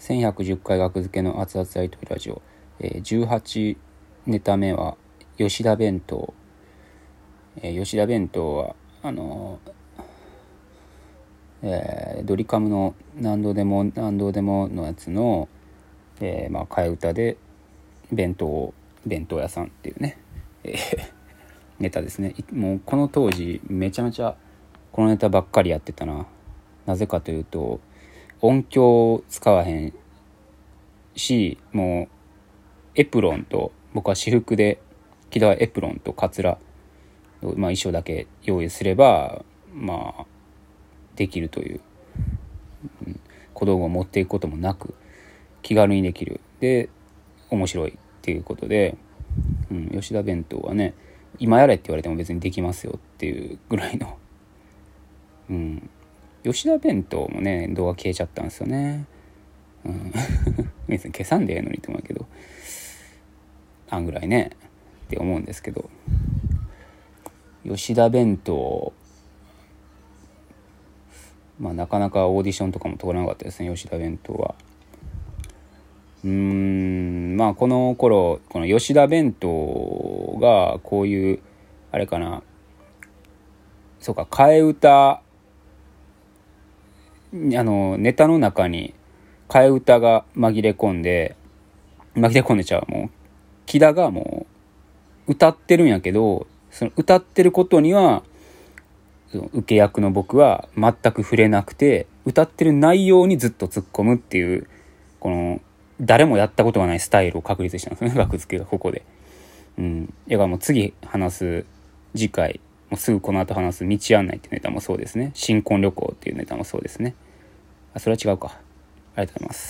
1110回学付けの熱々大統領ラジオ、えー、18ネタ目は吉田弁当、えー、吉田弁当はあのー、えー、ドリカムの何度でも何度でものやつの、えー、まあ替え歌で弁当弁当屋さんっていうね、えー、ネタですね。もうこの当時めちゃめちゃこのネタばっかりやってたな。なぜかというと音響使わへんしもうエプロンと僕は私服で木田はエプロンとカツラ、まあ、衣装だけ用意すればまあできるという、うん、小道具を持っていくこともなく気軽にできる。で面白いっていうことで、うん、吉田弁当はね今やれって言われても別にできますよっていうぐらいの、うん、吉田弁当もね動画消えちゃったんですよね、うん、別に消さんでええのにと思うけど。あんぐらいね。って思うんですけど。吉田弁当。まあなかなかオーディションとかも通らなかったですね吉田弁当は。うーん。まあこの頃この吉田弁当がこういうあれかな。そうか替え歌あのネタの中に替え歌が紛れ込んで紛れ込んでちゃうもう木田がもう歌ってるんやけどその歌ってることには受け役の僕は全く触れなくて歌ってる内容にずっと突っ込むっていうこの誰もやったことがないスタイルを確立したんですね 学付けがここで。うん。だからもう次話す次回もうすぐこの後話す道案内っていうネタもそうですね。新婚旅行っていうネタもそうですね。あそれは違うか。ありがとうございます。